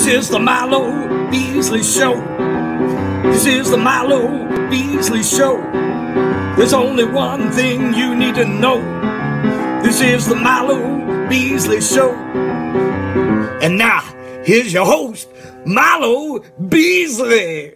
This is the Milo Beasley Show. This is the Milo Beasley Show. There's only one thing you need to know. This is the Milo Beasley Show. And now, here's your host, Milo Beasley.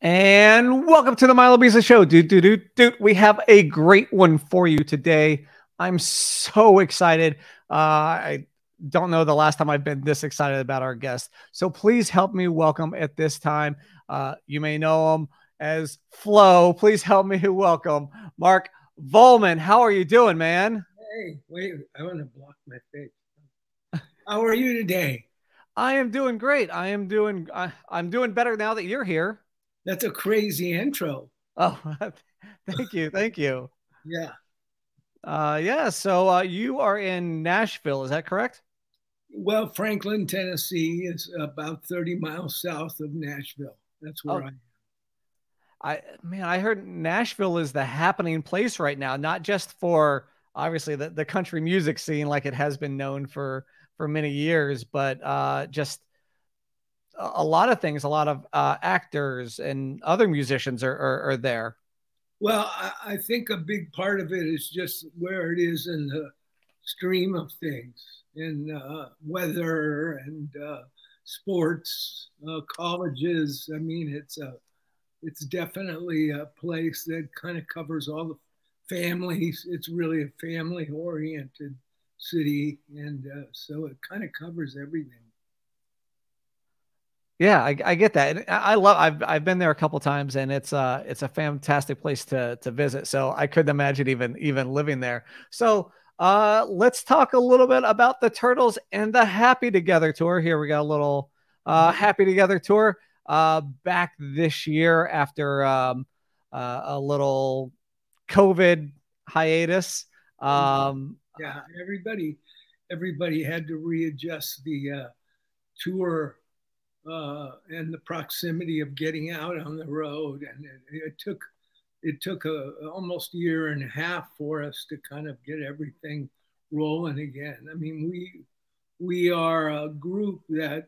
And welcome to the Milo Beasley Show. Dude, dude, dude, dude. We have a great one for you today. I'm so excited. Uh, I don't know the last time I've been this excited about our guest. So please help me welcome at this time. Uh, you may know him as Flo. Please help me welcome Mark Volman. How are you doing, man? Hey, wait, I want to block my face. How are you today? I am doing great. I am doing. I, I'm doing better now that you're here. That's a crazy intro. Oh, thank you, thank you. Yeah. Uh, yeah. So uh, you are in Nashville, is that correct? Well, Franklin, Tennessee is about 30 miles south of Nashville. That's where Oh. I am. I man, I heard Nashville is the happening place right now, not just for obviously the, the country music scene like it has been known for for many years, but uh just a, lot of things, a lot of uh actors and other musicians are are, are there. Well, I, I think a big part of it is just where it is in the stream of things, in uh, weather and uh, sports, uh, colleges. I mean, it's a, it's definitely a place that kind of covers all the families. It's really a family-oriented city, and uh, so it kind of covers everything. Yeah, I, I get that. And I love I've I've been there a couple times and it's uh it's a fantastic place to to visit. So I couldn't imagine even even living there. So uh let's talk a little bit about the Turtles and the Happy Together tour. Here we got a little uh Happy Together tour uh back this year after um uh, a little COVID hiatus. Um yeah everybody everybody had to readjust the uh, tour uh, and the proximity of getting out on the road and it, it took it took a almost a year and a half for us to kind of get everything rolling again i mean we we are a group that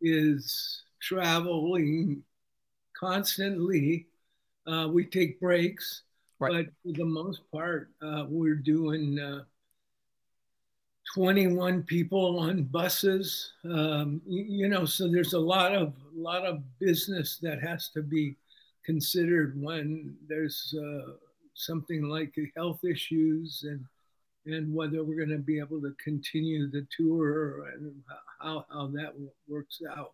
is traveling constantly uh, we take breaks Right. but for the most part, uh, we're doing uh, 21 people on buses. Um, you, you know, so there's a lot of lot of business that has to be considered when there's uh, something like health issues and and whether we're going to be able to continue the tour and how how that works out.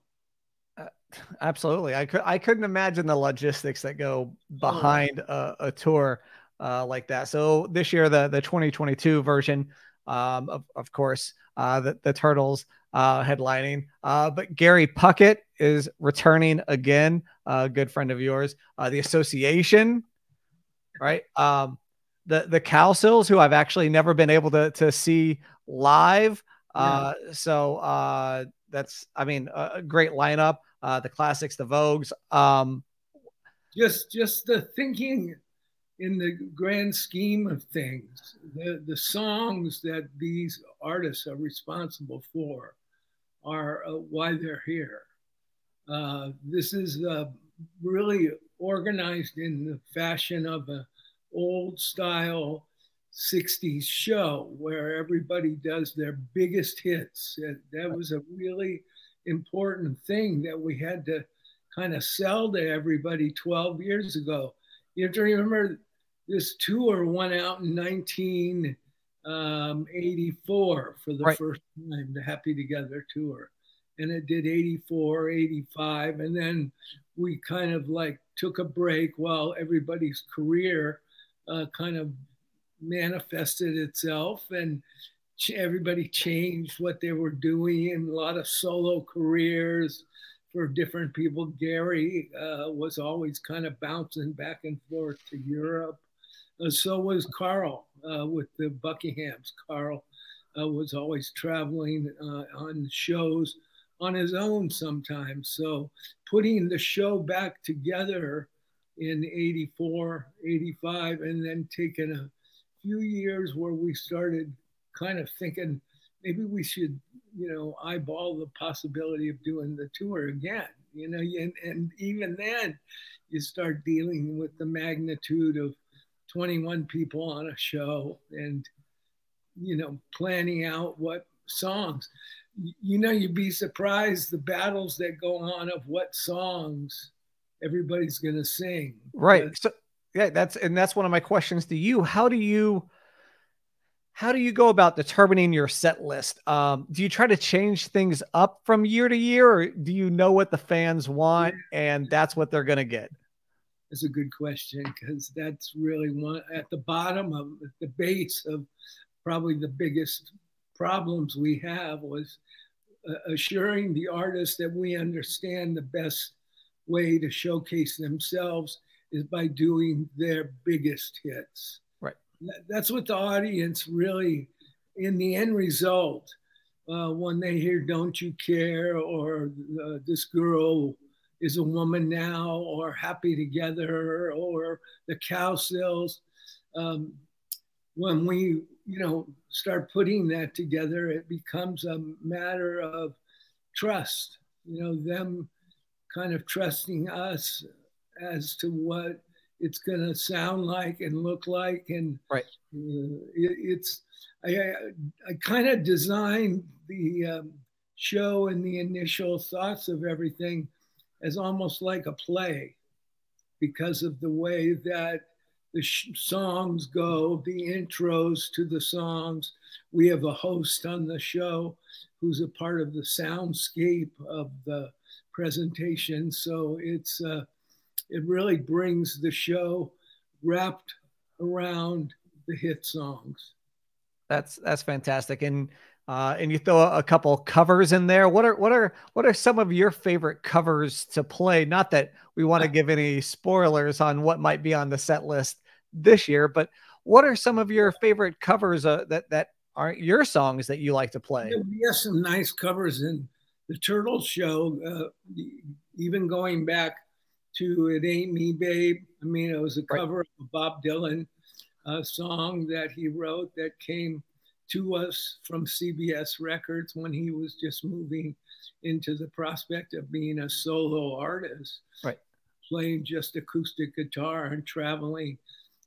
Absolutely. I could I couldn't imagine the logistics that go behind a, a tour uh, like that. So this year the the 2022 version um, of, of course uh, the, the Turtles uh, headlining. Uh, but Gary Puckett is returning again, a good friend of yours. Uh, the Association, right? Um, the the Cowsills, who I've actually never been able to to see live. Uh, so uh, that's I mean a a great lineup. Uh, the classics, the Vogues. Um, just just the thinking in the grand scheme of things the the songs that these artists are responsible for are uh, why they're here uh, this is uh, really organized in the fashion of an old style 60s show where everybody does their biggest hits That- was a really important thing that we had to kind of sell to everybody 12 years ago. You have to remember this tour went out in 1984 for the Right. first time, the Happy Together tour. And it did 84, 85. And then we kind of like took a break while everybody's career uh, kind of manifested itself and ch- everybody changed what they were doing and a lot of solo careers for different people. Gary uh, was always kind of bouncing back and forth to Europe. Uh, so was Carl uh, with the Buckinghams. Carl uh, was always traveling uh, on shows on his own sometimes. So putting the show back together in 84, 85, and then taking a few years where we started kind of thinking maybe we should you know, eyeball the possibility of doing the tour again. You know, and, and even then, you start dealing with the magnitude of 21 people on a show and, you know, planning out what songs. You know, you'd be surprised the battles that go on of what songs everybody's going to sing. Right. So, yeah, that's and that's one of my questions to you. How do you how do you go about determining your set list? Um, do you try to change things up from year to year, or do you know what the fans want and that's what they're going to get? It's a good question because that's really one at the bottom of the base of probably the biggest problems we have was uh, assuring the artists that we understand the best way to showcase themselves is by doing their biggest hits Right. that's what the audience really, in the end result, uh, when they hear "Don't You Care" or uh, "This Girl Is a Woman Now" or "Happy Together" or "The Cowsills," um, when we, you know, start putting that together, it becomes a matter of trust. You know, them kind of trusting us as to what it's going to sound like and look like and right uh, it, it's i i, I kind of designed the um, show and the initial thoughts of everything as almost like a play because of the way that the sh- songs go the intros to the songs. We have a host on the show who's a part of the soundscape of the presentation. So it's uh, it really brings the show wrapped around the hit songs. That's that's fantastic, and uh, and you throw a, a couple covers in there. What are what are what are some of your favorite covers to play? Not that we want to give any spoilers on what might be on the set list this year, but what are some of your favorite covers uh, that that aren't your songs that you like to play? We have some nice covers in the Turtles show, uh, even going back to It Ain't Me Babe. I mean, it was a cover right. of a Bob Dylan uh, song that he wrote that came to us from CBS Records when he was just moving into the prospect of being a solo artist. Right. Playing just acoustic guitar and traveling.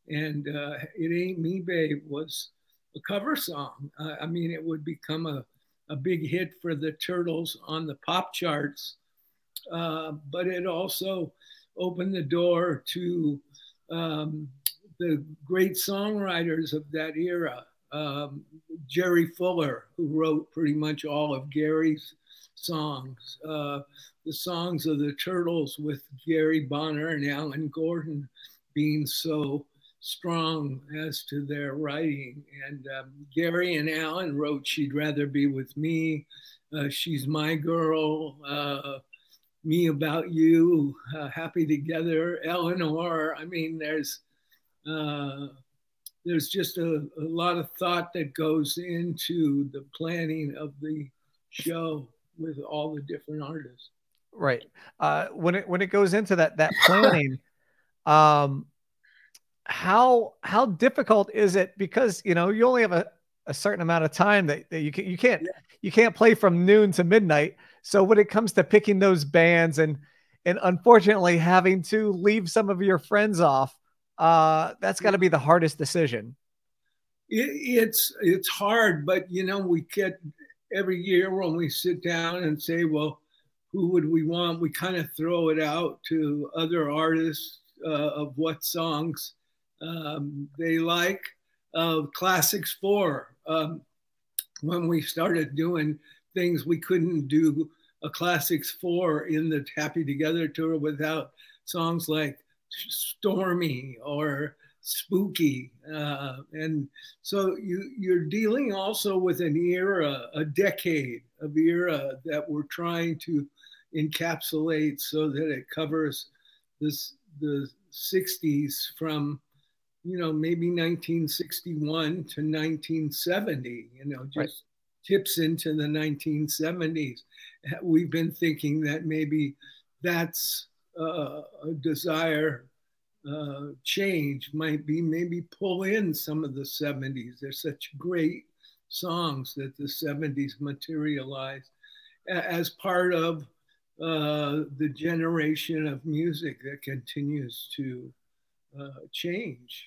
And uh, It Ain't Me Babe was a cover song. Uh, I mean, it would become a, a big hit for the Turtles on the pop charts. Uh, but it also opened the door to um, the great songwriters of that era. Um, Jerry Fuller, who wrote pretty much all of Gary's songs, uh, the songs of the Turtles with Gary Bonner and Alan Gordon being so strong as to their writing. And um, Gary and Alan wrote She'd Rather Be With Me, uh, She's My Girl, uh, me about you, uh, happy together, Eleanor. I mean, there's uh, there's just a, a, lot of thought that goes into the planning of the show with all the different artists. Right. Uh, when it when it goes into that that planning, um, how how difficult is it? Because you know you only have a, a certain amount of time that, that you can you can't yeah. you can't play from noon to midnight. So when it comes to picking those bands and and unfortunately having to leave some of your friends off, uh, that's got to be the hardest decision. It, it's it's hard, but you know we get every year when we sit down and say, well, who would we want? We kind of throw it out to other artists uh, of what songs um, they like. Uh, Classics Four. Um, when we started doing things we couldn't do a classics four in the Happy Together tour without songs like Stormy or Spooky. Uh, and so you, you're dealing also with an era, a decade of era that we're trying to encapsulate so that it covers this the 60s from you know maybe 1961 to 1970 you know just right tips into the 1970s. We've been thinking that maybe that's uh, a desire uh, change might be maybe pull in some of the 70s. There's such great songs that the 70s materialized as part of uh, the generation of music that continues to uh, change.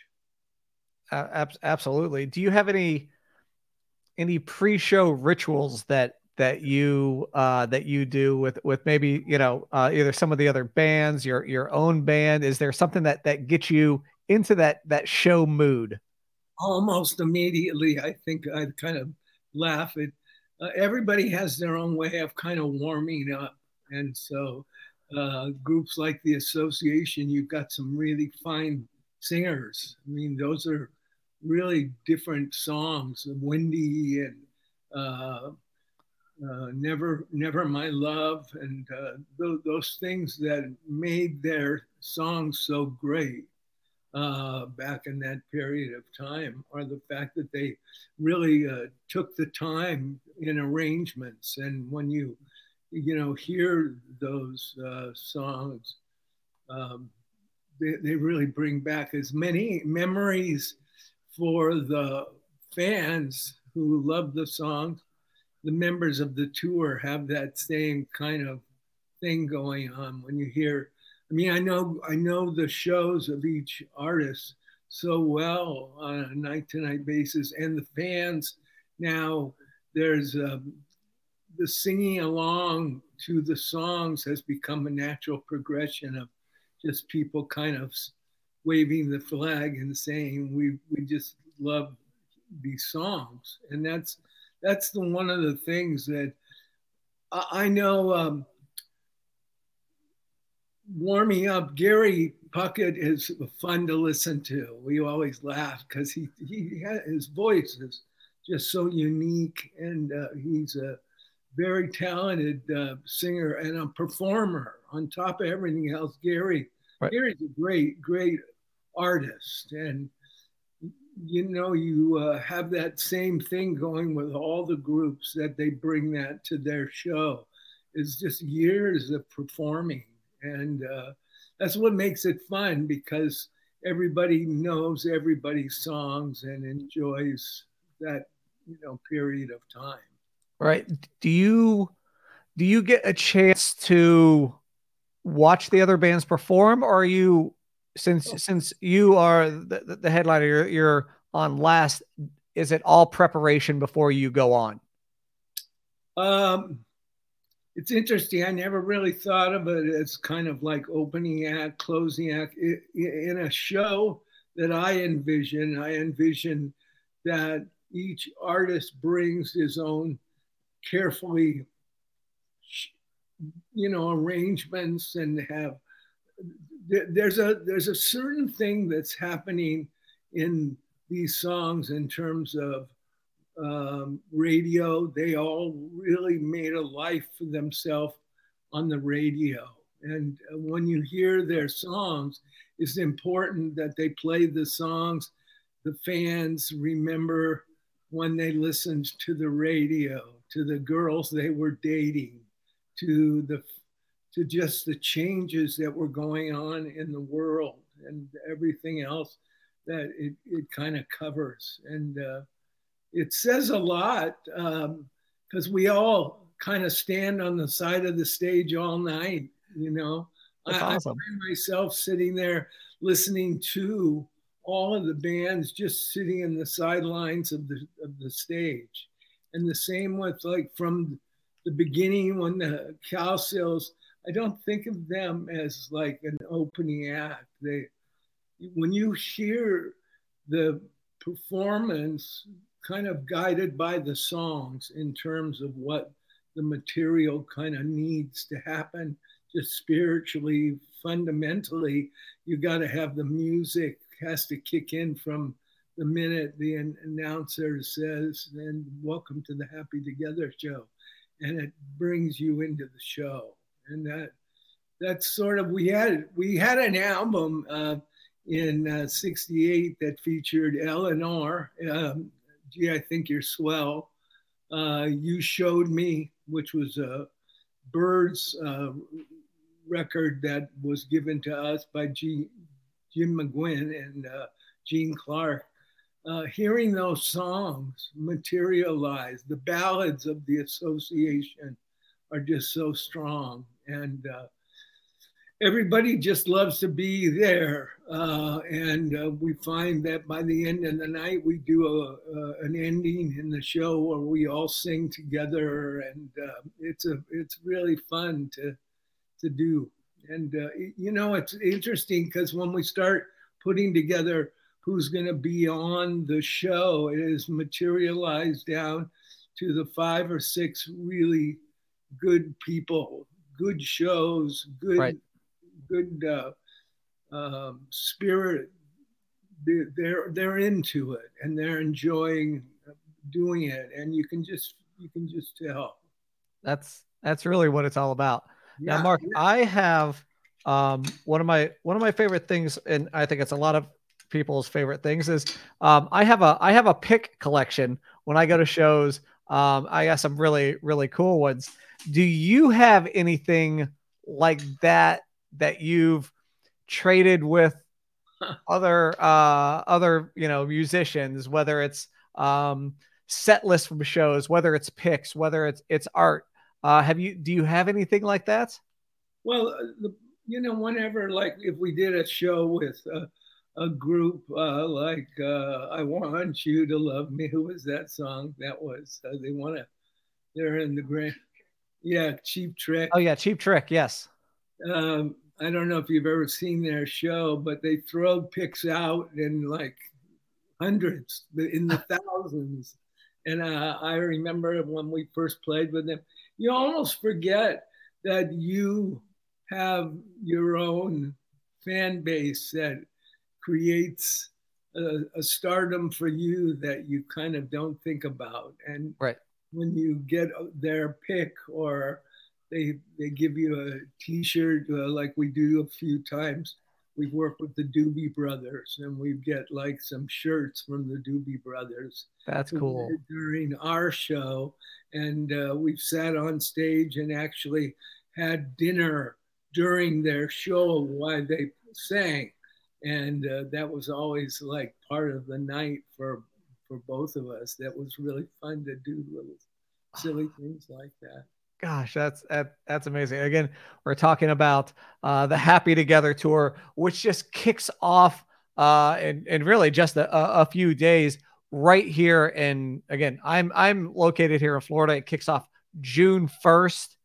Uh, absolutely. Do you have any any pre-show rituals that that you uh, that you do with with maybe you know uh, either some of the other bands, your your own band? Is there something that that gets you into that that show mood? Almost immediately, I think I'd kind of laugh at. Uh, everybody has their own way of kind of warming up, and so uh, groups like the association, you've got some really fine singers. I mean, those are really different songs, Windy and uh, uh, Never, Never My Love, and uh, those, those things that made their songs so great uh, back in that period of time are the fact that they really uh, took the time in arrangements. And when you, you know, hear those uh, songs, um, they, they really bring back as many memories for the fans who love the songs. The members of the tour have that same kind of thing going on when you hear. I mean, I know I know the shows of each artist so well on a night to night basis, and the fans now. There's um, the singing along to the songs has become a natural progression of just people kind of waving the flag and saying we we just love these songs, and that's that's the one of the things that I, I know. Um, warming up, Gary Puckett is fun to listen to. We always laugh because he he his voice is just so unique, and uh, he's a very talented uh, singer and a performer. On top of everything else, Gary right. Gary's a great great artist, and you know, you uh, have that same thing going with all the groups that they bring that to their show. It's just years of performing, and uh, that's what makes it fun because everybody knows everybody's songs and enjoys that you know period of time. Right? Do you do you get a chance to watch the other bands perform, or are you since oh. since you are the, the headliner, you're, you're on last. Is it all preparation before you go on? Um, it's interesting. I never really thought of it as kind of like opening act, closing act. in a show that I envision, I envision that each artist brings his own carefully, you know, arrangements and have there's a there's a certain thing that's happening in these songs in terms of um, radio. They all really made a life for themselves on the radio. And uh, when you hear their songs, it's important that they play the songs the fans remember when they listened to the radio, to the girls they were dating, to the to just the changes that were going on in the world and everything else that it, it kind of covers. And uh, it says a lot because um, we all kind of stand on the side of the stage all night, you know. I, awesome. I find myself sitting there listening to all of the bands just sitting in the sidelines of the of the stage. And the same with like from the beginning when the Cowsills I don't think of them as like an opening act. They, when you hear the performance kind of guided by the songs in terms of what the material kind of needs to happen, just spiritually, fundamentally, you got to have the music has to kick in from the minute the announcer says, and welcome to the Happy Together show. And it brings you into the show and that that's sort of we had we had an album uh, in '68 uh, that featured Eleanor. Um, Gee, I think you're swell. Uh, you showed me, which was a Byrds uh, record that was given to us by G, Jim McGuinn and uh, Gene Clark. uh, hearing those songs materialize, the ballads of the association are just so strong. And uh, everybody just loves to be there. Uh, and uh, we find that by the end of the night, we do a, an ending in the show where we all sing together. And uh, it's, a, it's really fun to, to do. And, uh, you know, it's interesting because when we start putting together who's going to be on the show. It is materialized down to the five or six really good people, good shows, good, right. good uh, um, spirit. They're they're into it and they're enjoying doing it, and you can just you can just tell. That's that's really what it's all about. Yeah, now, Mark, yeah. I have um, one of my one of my favorite things, and I think it's a lot of people's favorite things is um, I have a I have a pick collection when I go to shows. Um, I got some really really cool ones. Do you have anything like that that you've traded with other uh, other you know musicians, whether it's um, set list from shows, whether it's picks, whether it's it's art? Uh, have you do you have anything like that? Well, uh, the, you know, whenever like if we did a show with. Uh, a group uh, like uh, I Want You to Love Me. Who was that song? That was, uh, they want to, they're in the grand, yeah, Cheap Trick. Oh, yeah, Cheap Trick, yes. Um, I don't know if you've ever seen their show, but they throw picks out in like hundreds, in the thousands. And uh, I remember when we first played with them, you almost forget that you have your own fan base that creates a, a, stardom for you that you kind of don't think about. And right. when you get their pick or they they give you a T-shirt uh, like we do a few times. We've worked with the Doobie Brothers, and we get like some shirts from the Doobie Brothers. That's cool. During our show, and uh, we've sat on stage and actually had dinner during their show while they sang and uh, that was always like part of the night for for both of us. That was really fun to do little silly things like that. Gosh, that's that, that's amazing. Again, we're talking about uh, the Happy Together tour, which just kicks off uh, in, in really just a, a few days right here. And again, I'm I'm located here in Florida. It kicks off June 1st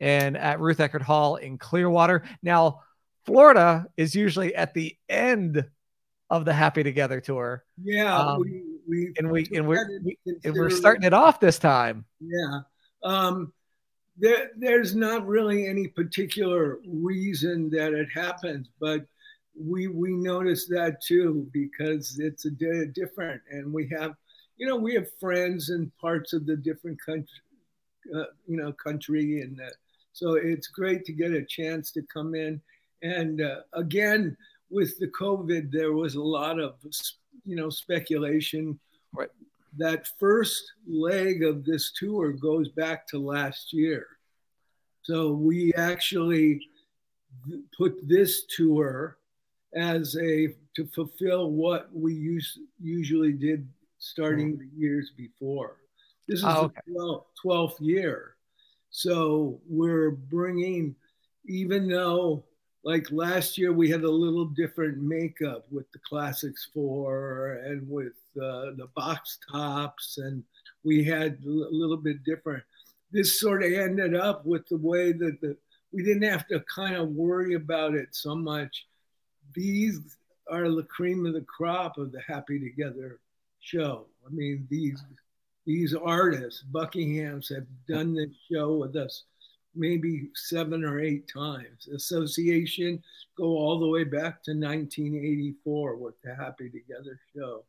and at Ruth Eckerd Hall in Clearwater. Now, Florida is usually at the end of the Happy Together tour. Yeah, um, we, we and we and we're we, and we're starting it off this time. Yeah, um, there there's not really any particular reason that it happens, but we we notice that too because it's a day different, and we have you know we have friends in parts of the different country, uh, you know, country, and uh, so it's great to get a chance to come in and uh, again, with the COVID, there was a lot of, you know, speculation. Right. That first leg of this tour goes back to last year. So we actually put this tour as a to fulfill what we used, usually did starting mm-hmm. the years before. This is oh, okay. the 12th year. So we're bringing, even though like last year we had a little different makeup with the classics four and with uh, the box tops and we had a little bit different. This sort of ended up with the way that the we didn't have to kind of worry about it so much. These are the cream of the crop of the happy together show. I mean these these artists buckingham's have done this show with us maybe seven or eight times. Association go all the way back to 1984 with the Happy Together show.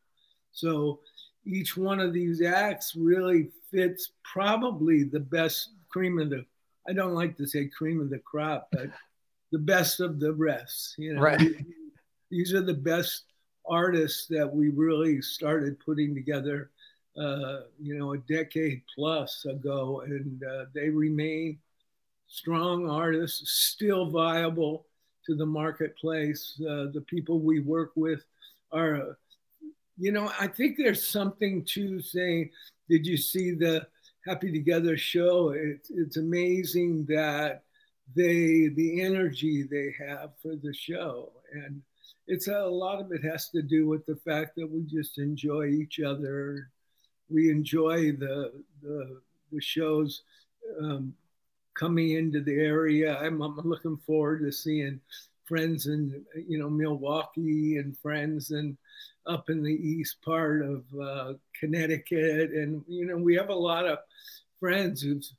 So each one of these acts really fits probably the best cream of the I don't like to say cream of the crop, but the best of the rest. You know, right. these are the best artists that we really started putting together uh, you know, a decade plus ago, and uh, they remain strong artists, still viable to the marketplace. Uh, the people we work with are you know, I think there's something to saying, did you see the Happy Together show? It's, it's amazing that they, the energy they have for the show. And it's a, a lot of it has to do with the fact that we just enjoy each other. We enjoy the, the, the shows um, coming into the area. I'm, I'm looking forward to seeing friends in you know Milwaukee and friends and up in the east part of uh, Connecticut, and you know we have a lot of friends who's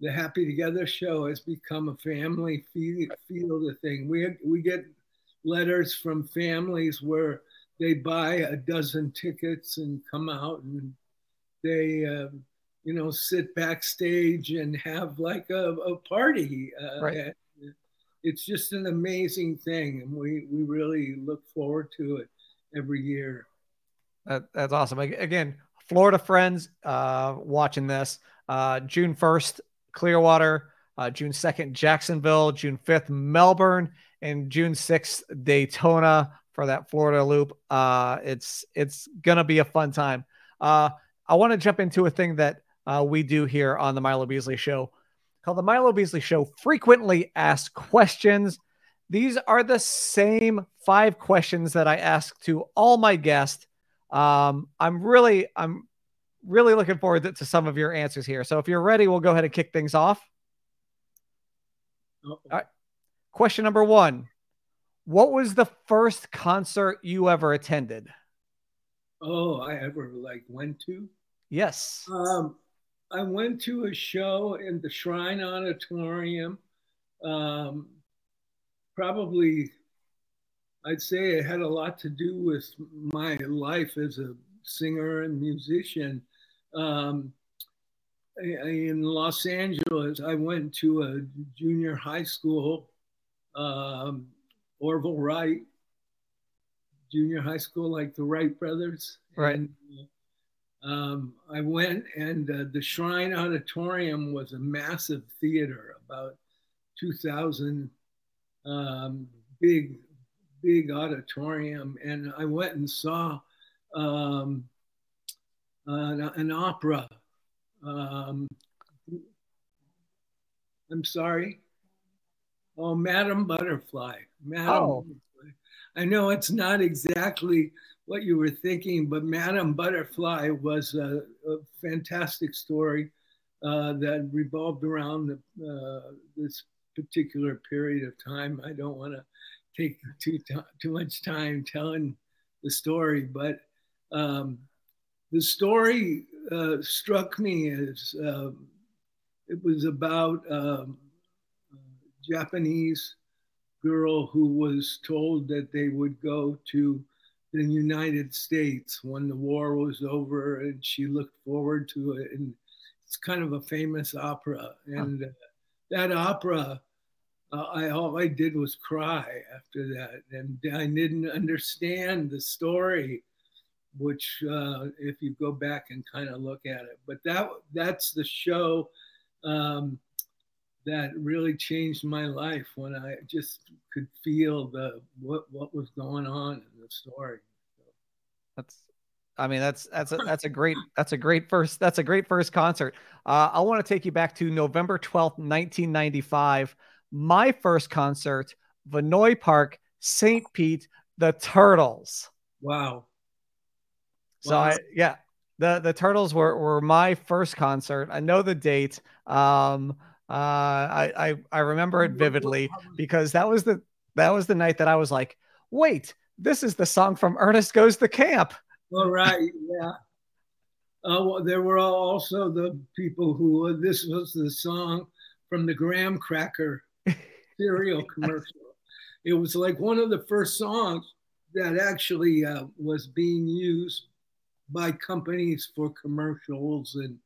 the Happy Together show has become a family feel, the thing. We we get letters from families where they buy a dozen tickets and come out and they uh, you know sit backstage and have like a, a party uh, right it's just an amazing thing, and we we really look forward to it every year. That, that's awesome. Again, Florida friends uh, watching this. Uh, June first, Clearwater. Uh, June second, Jacksonville. June fifth, Melbourne, and June sixth, Daytona for that Florida loop. Uh, it's it's gonna be a fun time. Uh, I want to jump into a thing that uh, we do here on the Milo Beasley Show called The Milo Beasley Show Frequently Asked Questions. These are the same five questions that I ask to all my guests. Um, I'm really, I'm really looking forward to, to, some of your answers here. So if you're ready, we'll go ahead and kick things off. All right. Question number one What was the first concert you ever attended? Oh, I ever like went to? Yes. Um, I went to a show in the Shrine Auditorium. Um, probably, I'd say it had a lot to do with my life as a singer and musician. Um, in Los Angeles, I went to a junior high school, um, Orville Wright, junior high school, like the Wright brothers. Right. And, um, I went and uh, the Shrine Auditorium was a massive theater, about 2,000 um, big, big auditorium. And I went and saw um, an, an, opera. Um, I'm sorry. Oh, Madame Butterfly. Madame oh. I know it's not exactly what you were thinking, but Madame Butterfly was a, a fantastic story uh, that revolved around the, uh, this particular period of time. I don't want to take too too much time telling the story, but um, the story uh, struck me as um, it was about um, Japanese girl who was told that they would go to the United States when the war was over, and she looked forward to it. And it's kind of a famous opera. And huh. that opera, uh, I all I did was cry after that, and I didn't understand the story. Which, uh, if you go back and kind of look at it, but that that's the show um, that really changed my life when I just could feel the what what was going on in the story. That's I mean that's that's a, that's a great that's a great first that's a great first concert. Uh, I want to take you back to November 12th, 1995. My first concert, Vinoy Park, St. Pete, the Turtles. Wow. So wow. I yeah, the the Turtles were were my first concert. I know the date. Um uh, I, I I remember it vividly because that was the that was the night that I was like, wait, this is the song from Ernest Goes to Camp. All right, yeah. Uh, well, there were also the people who uh, this was the song from the graham cracker cereal commercial. It was like one of the first songs that actually uh, was being used by companies for commercials and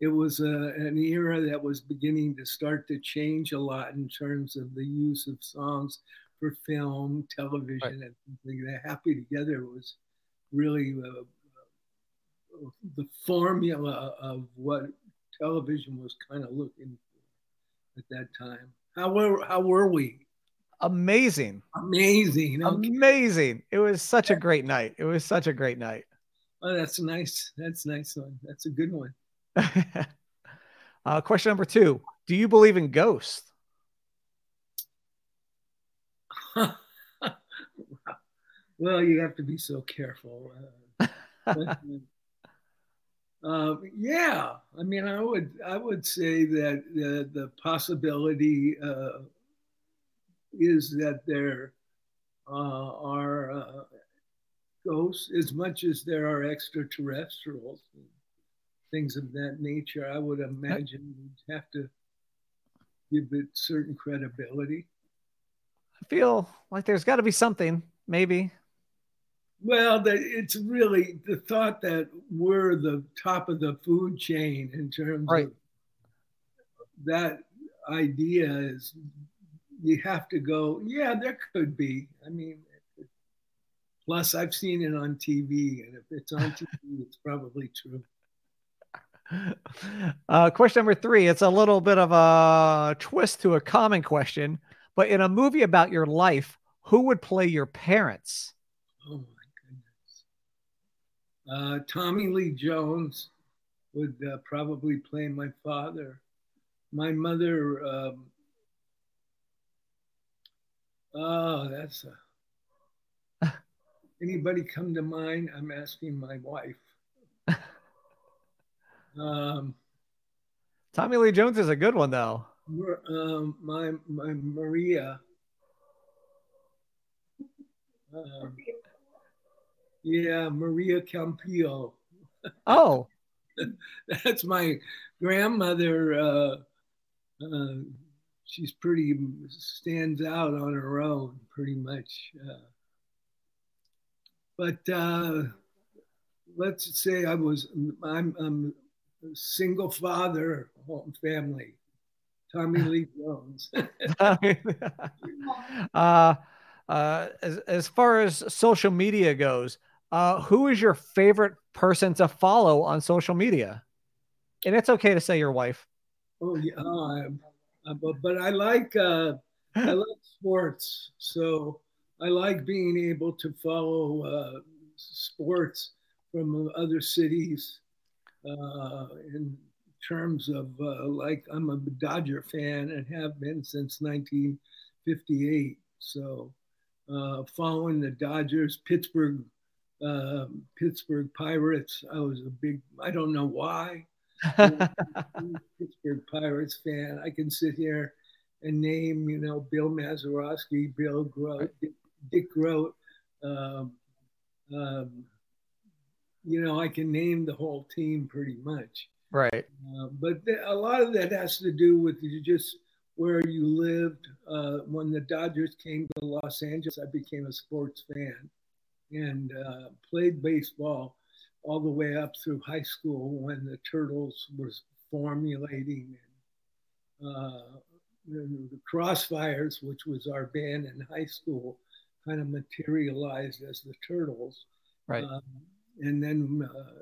it was a, an era that was beginning to start to change a lot in terms of the use of songs for film, television, right. and things like that. Happy Together was really uh, uh, the formula of what television was kind of looking for at that time. How were how were we? Amazing. Amazing. Okay. Amazing. It was such a great night. It was such a great night. Oh, that's nice. That's nice one. That's a good one. uh, question number two: Do you believe in ghosts? well, you have to be so careful. Uh, uh, yeah, I mean, I would I would say that the the possibility uh, is that there uh, are uh, ghosts as much as there are extraterrestrials, things of that nature. I would imagine you'd have to give it certain credibility. I feel like there's got to be something, maybe. Well, the, it's really the thought that we're the top of the food chain in terms right. of that idea is you have to go, yeah, there could be. I mean, plus I've seen it on TV, and if it's on TV, it's probably true. Uh, question number three. It's a little bit of a twist to a common question, but in a movie about your life, who would play your parents? Oh my goodness. uh, Tommy Lee Jones would uh, probably play my father. My mother, um, oh, that's a, anybody come to mind? I'm asking my wife. Um, Tommy Lee Jones is a good one, though. Um, my my Maria. Um, yeah, Maria Campillo. Oh, that's my grandmother. Uh, uh, she's pretty stands out on her own, pretty much. Uh, but uh, let's say I was I'm, I'm single father, home family. Tommy Lee Jones. uh, uh, as, as far as social media goes, uh, who is your favorite person to follow on social media? And it's okay to say your wife. Oh yeah, uh, but, but I like uh, I like sports, so I like being able to follow uh, sports from other cities. Uh, in terms of uh, like I'm a Dodger fan and have been since 1958. So uh, following the Dodgers, Pittsburgh uh, Pittsburgh Pirates. I was a big, I don't know why, Pittsburgh Pirates fan. I can sit here and name, you know, Bill Mazeroski, Bill Groat, Dick, Dick Groat. Um, um, you know, I can name the whole team pretty much. Right. Uh, but th- a lot of that has to do with you just where you lived. Uh, when the Dodgers came to Los Angeles, I became a sports fan and uh, played baseball all the way up through high school when the Turtles was formulating. And, uh, the Crossfires, which was our band in high school, kind of materialized as the Turtles. Right. Um, and then uh,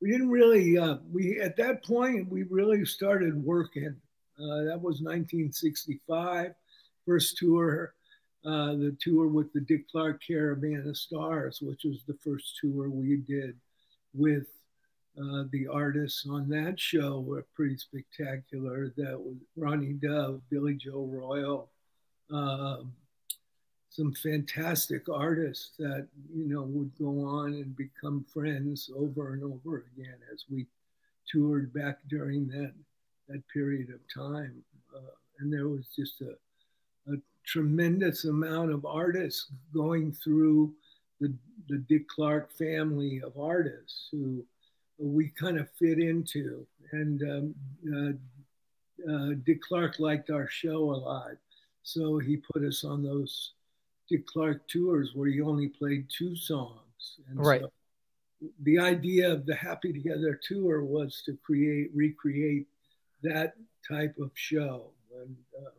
we didn't really, uh, we at that point, we really started working. Uh, that was 1965, first tour uh, the tour with the Dick Clark Caravan of Stars, which was the first tour we did with uh, the artists on that show were pretty spectacular. That was Ronnie Dove, Billy Joe Royal, uh, some fantastic artists that you know would go on and become friends over and over again as we toured back during that that period of time. Uh, and there was just a a tremendous amount of artists going through the, the Dick Clark family of artists who we kind of fit into. And um, uh, uh, Dick Clark liked our show a lot. So he put us on those Dick Clark tours where he only played two songs. And right. So the idea of the Happy Together tour was to create, recreate that type of show. And uh,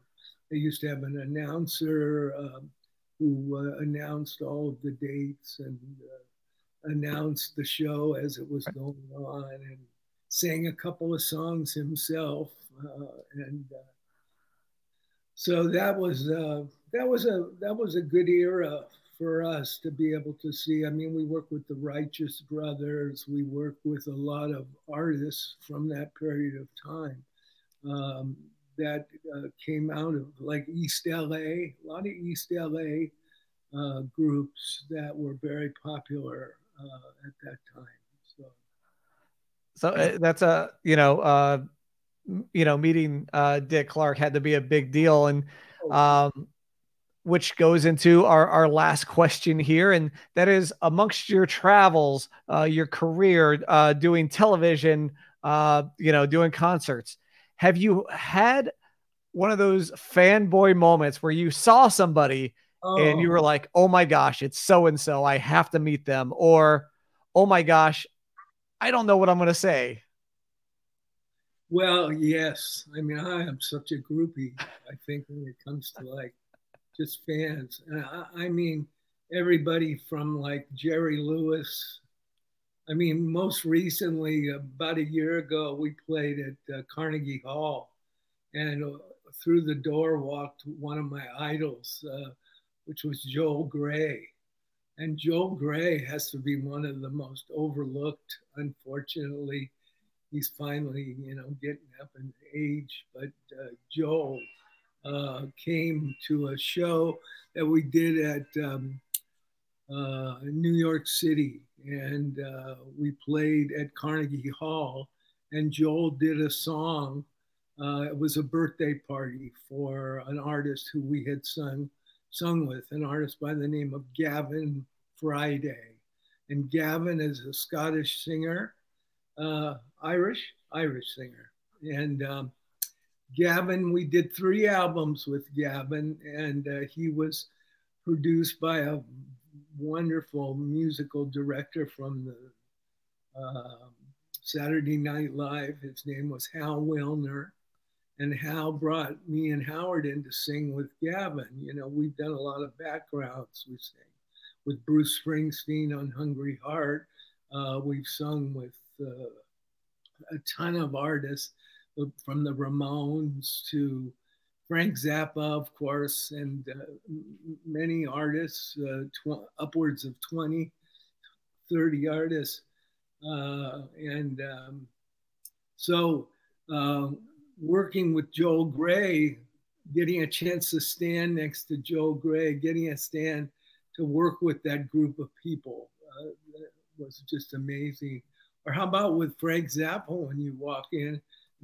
they used to have an announcer um, who uh, announced all of the dates and uh, announced the show as it was going on and sang a couple of songs himself. Uh, and uh, so that was uh, that was a that was a good era for us to be able to see. I mean, we work with the Righteous Brothers, we work with a lot of artists from that period of time um, that uh, came out of like East LA, a lot of East LA uh, groups that were very popular uh, at that time. So, so uh, that's a you know uh, you know meeting uh, Dick Clark had to be a big deal, and oh, um, which goes into our our last question here, and that is amongst your travels, uh, your career uh, doing television, uh, you know, doing concerts. Have you had one of those fanboy moments where you saw somebody oh. and you were oh. like, oh my gosh, it's so and so. I have to meet them. Or, oh my gosh, I don't know what I'm going to say. Well, yes. I mean, I am such a groupie, I think, when it comes to like just fans. I, I mean, everybody from like Jerry Lewis. I mean, most recently, about a year ago, we played at uh, Carnegie Hall, and uh, through the door walked one of my idols, uh, which was Joel Grey. And Joel Grey has to be one of the most overlooked. Unfortunately, he's finally, you know, getting up in age. But uh, Joel uh, came to a show that we did at um, uh, New York City, and uh, we played at Carnegie Hall. And Joel did a song. Uh, it was a birthday party for an artist who we had sung sung with an artist by the name of Gavin Friday. And Gavin is a Scottish singer, uh, Irish, Irish singer. And um, Gavin, we did three albums with Gavin, and uh, he was produced by a wonderful musical director from the uh, Saturday Night Live. His name was Hal Willner and Hal brought me and Howard in to sing with Gavin. You know, we've done a lot of backgrounds. We sing with Bruce Springsteen on Hungry Heart. Uh, we've sung with uh, a ton of artists from the Ramones to Frank Zappa, of course, and uh, many artists, uh, tw- upwards of 20, 30 artists. Uh, and um, so working with Joel Grey, getting a chance to stand next to Joel Grey, getting a stand to work with that group of people uh, was just amazing. Or how about with Frank Zappa when you walk in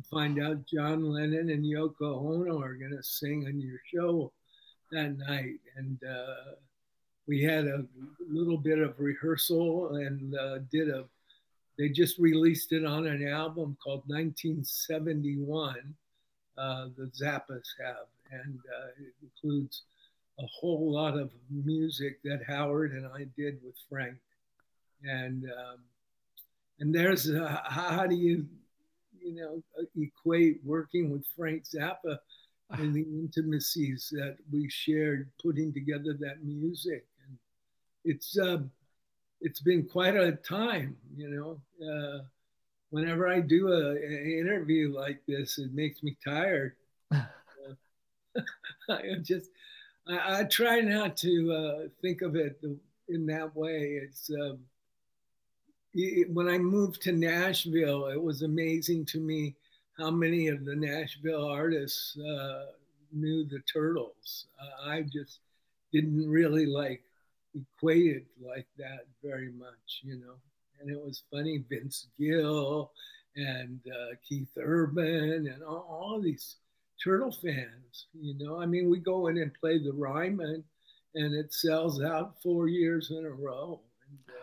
find out John Lennon and Yoko Ono are going to sing on your show that night. And uh, we had a little bit of rehearsal and uh, did a they just released it on an album called 1971. Uh, the Zappas have, and uh, it includes a whole lot of music that Howard and I did with Frank. And um, and there's a, how do you you know equate working with Frank Zappa and the intimacies that we shared putting together that music and it's uh, it's been quite a time, you know. Uh, whenever I do a, an interview like this, it makes me tired. uh, I just, I, I, try not to uh, think of it in that way. It's um, when I moved to Nashville, it was amazing to me how many of the Nashville artists uh, knew the Turtles. Uh, I just didn't really like equated like that very much, you know. And it was funny, Vince Gill and uh, Keith Urban and all, all, these Turtle fans, you know. I mean, we go in and play the Ryman and it sells out four years in a row. And, uh,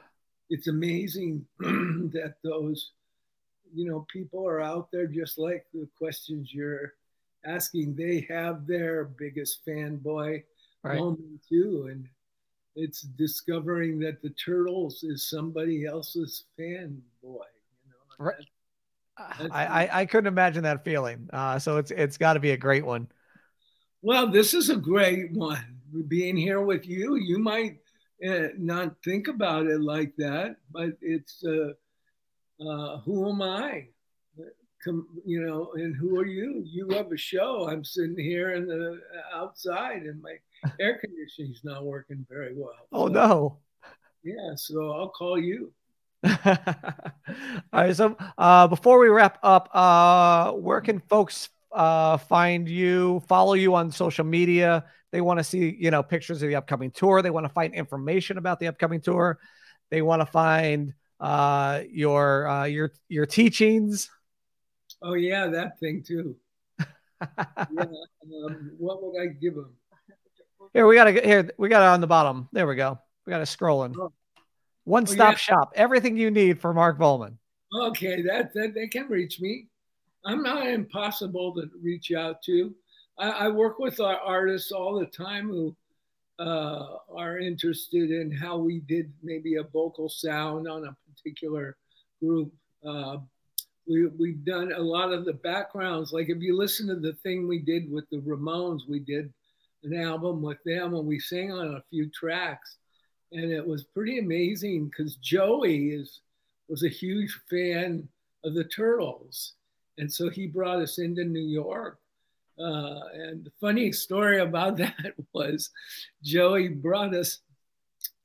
it's amazing that those, you know, people are out there just like the questions you're asking. They have their biggest fanboy right. moment too. And it's discovering that the turtles is somebody else's fanboy. You know, right. That's, I, I, I couldn't imagine that feeling. Uh, so it's it's got to be a great one. Well, this is a great one. Being here with you, you might uh, not think about it like that, but it's uh, uh, who am I? come, you know, and who are you? You have a show. I'm sitting here in the outside, and my air conditioning's not working very well. Oh so, no. Yeah, so I'll call you. All right. So uh, before we wrap up, uh, where can folks uh, find you, follow you on social media? They want to see, you know, pictures of the upcoming tour. They want to find information about the upcoming tour. They want to find uh, your uh, your your teachings. Oh yeah, that thing too. yeah, um, what would I give them? Here we got to here we got it on the bottom. There we go. We got it scrolling. Oh. One stop oh, yeah. shop. Everything you need for Mark Volman. Okay, that, that they can reach me. I'm not impossible to reach out to. I, I work with artists all the time who uh, are interested in how we did maybe a vocal sound on a particular group. Uh, we, we've done a lot of the backgrounds. Like if you listen to the thing we did with the Ramones, we did an album with them and we sang on a few tracks. And it was pretty amazing because Joey is was a huge fan of the Turtles. And so he brought us into New York. Uh, and the funny story about that was Joey brought us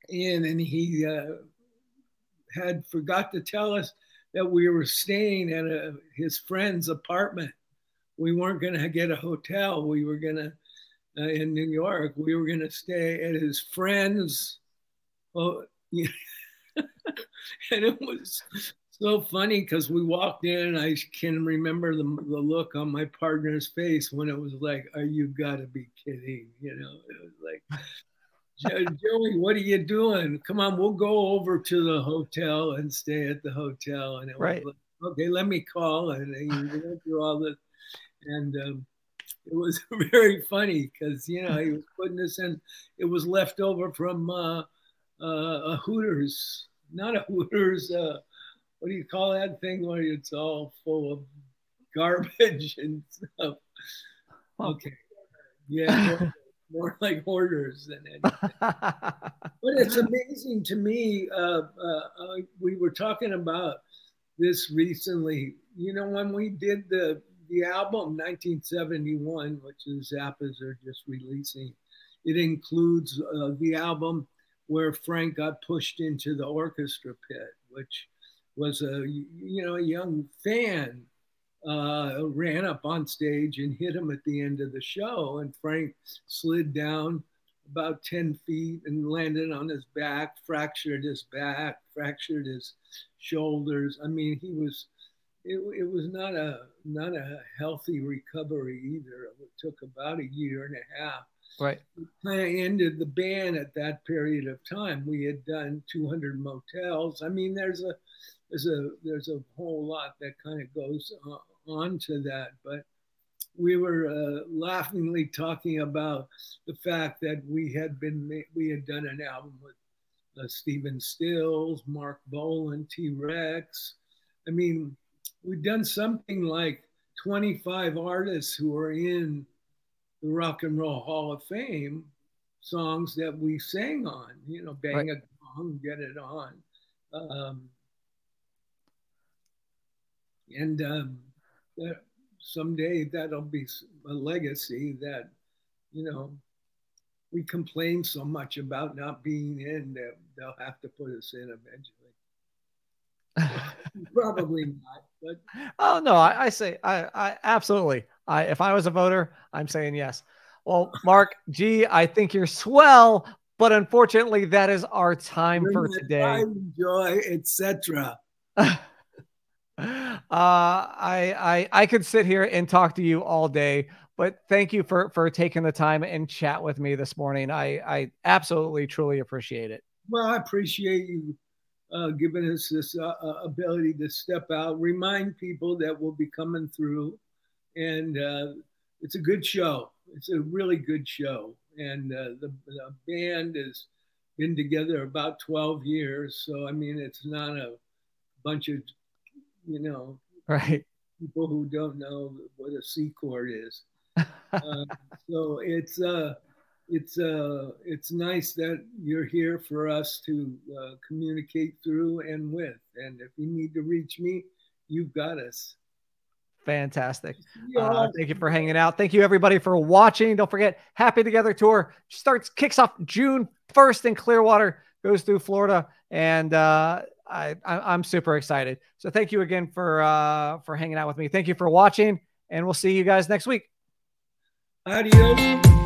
in and he uh, had forgot to tell us that we were staying at a, his friend's apartment. We weren't going to get a hotel. We were going to, uh, in New York, we were going to stay at his friend's. Oh, yeah. and it was so funny because we walked in and I can remember the, the look on my partner's face when it was like, "Are you got to be kidding?" You know, it was like, Joey, what are you doing? Come on, we'll go over to the hotel and stay at the hotel. And it right. was like, okay, let me call. And went through all this. And um, it was very funny because, you know, he was putting this in. It was left over from uh, uh, a Hooters, not a Hooters. Uh, what do you call that thing where it's all full of garbage and stuff? Okay. Yeah more like hoarders than anything. but it's amazing to me. Uh, uh, uh, we were talking about this recently. You know, when we did the the album 1971, which the Zappas are just releasing, it includes uh, the album where Frank got pushed into the orchestra pit, which was a you know a young fan uh, ran up on stage and hit him at the end of the show. And Frank slid down about 10 feet and landed on his back, fractured his back, fractured his shoulders. I mean, he was, it, it was not a, not a healthy recovery either. It took about a year and a half. Right. Kind ended the band at that period of time. We had done 200 motels. I mean, there's a, there's a there's a whole lot that kind of goes on to that, but we were uh, laughingly talking about the fact that we had been we had done an album with uh, Stephen Stills, Marc Bolan, T Rex. I mean, we've done something like 25 artists who are in the Rock and Roll Hall of Fame songs that we sang on. You know, bang right. a gong, get it on. Um, and um, that someday that'll be a legacy that, you know, we complain so much about not being in that they'll have to put us in eventually. Probably not, but oh no, I, I say I, I absolutely. I if I was a voter, I'm saying yes. Well, Mark G, I think you're swell, but unfortunately, that is our time for today. Joy, etc. Uh, I, I I could sit here and talk to you all day, but thank you for for taking the time and chat with me this morning. I I absolutely truly appreciate it. Well, I appreciate you uh, giving us this uh, uh ability to step out, remind people that we'll be coming through, and uh, it's a good show. It's a really good show, and uh, the, the band has been together about 12 years. So I mean, it's not a bunch of you know, right? People who don't know what a C chord is. uh, so it's uh, it's uh, it's nice that you're here for us to uh, communicate through and with. And if you need to reach me, you've got us. Fantastic. Uh, thank you for hanging out. Thank you everybody for watching. Don't forget, Happy Together Tour starts kicks off June 1st in Clearwater, goes through Florida, and uh, I, I am super excited. So thank you again for uh, for hanging out with me. Thank you for watching, and we'll see you guys next week. Adios.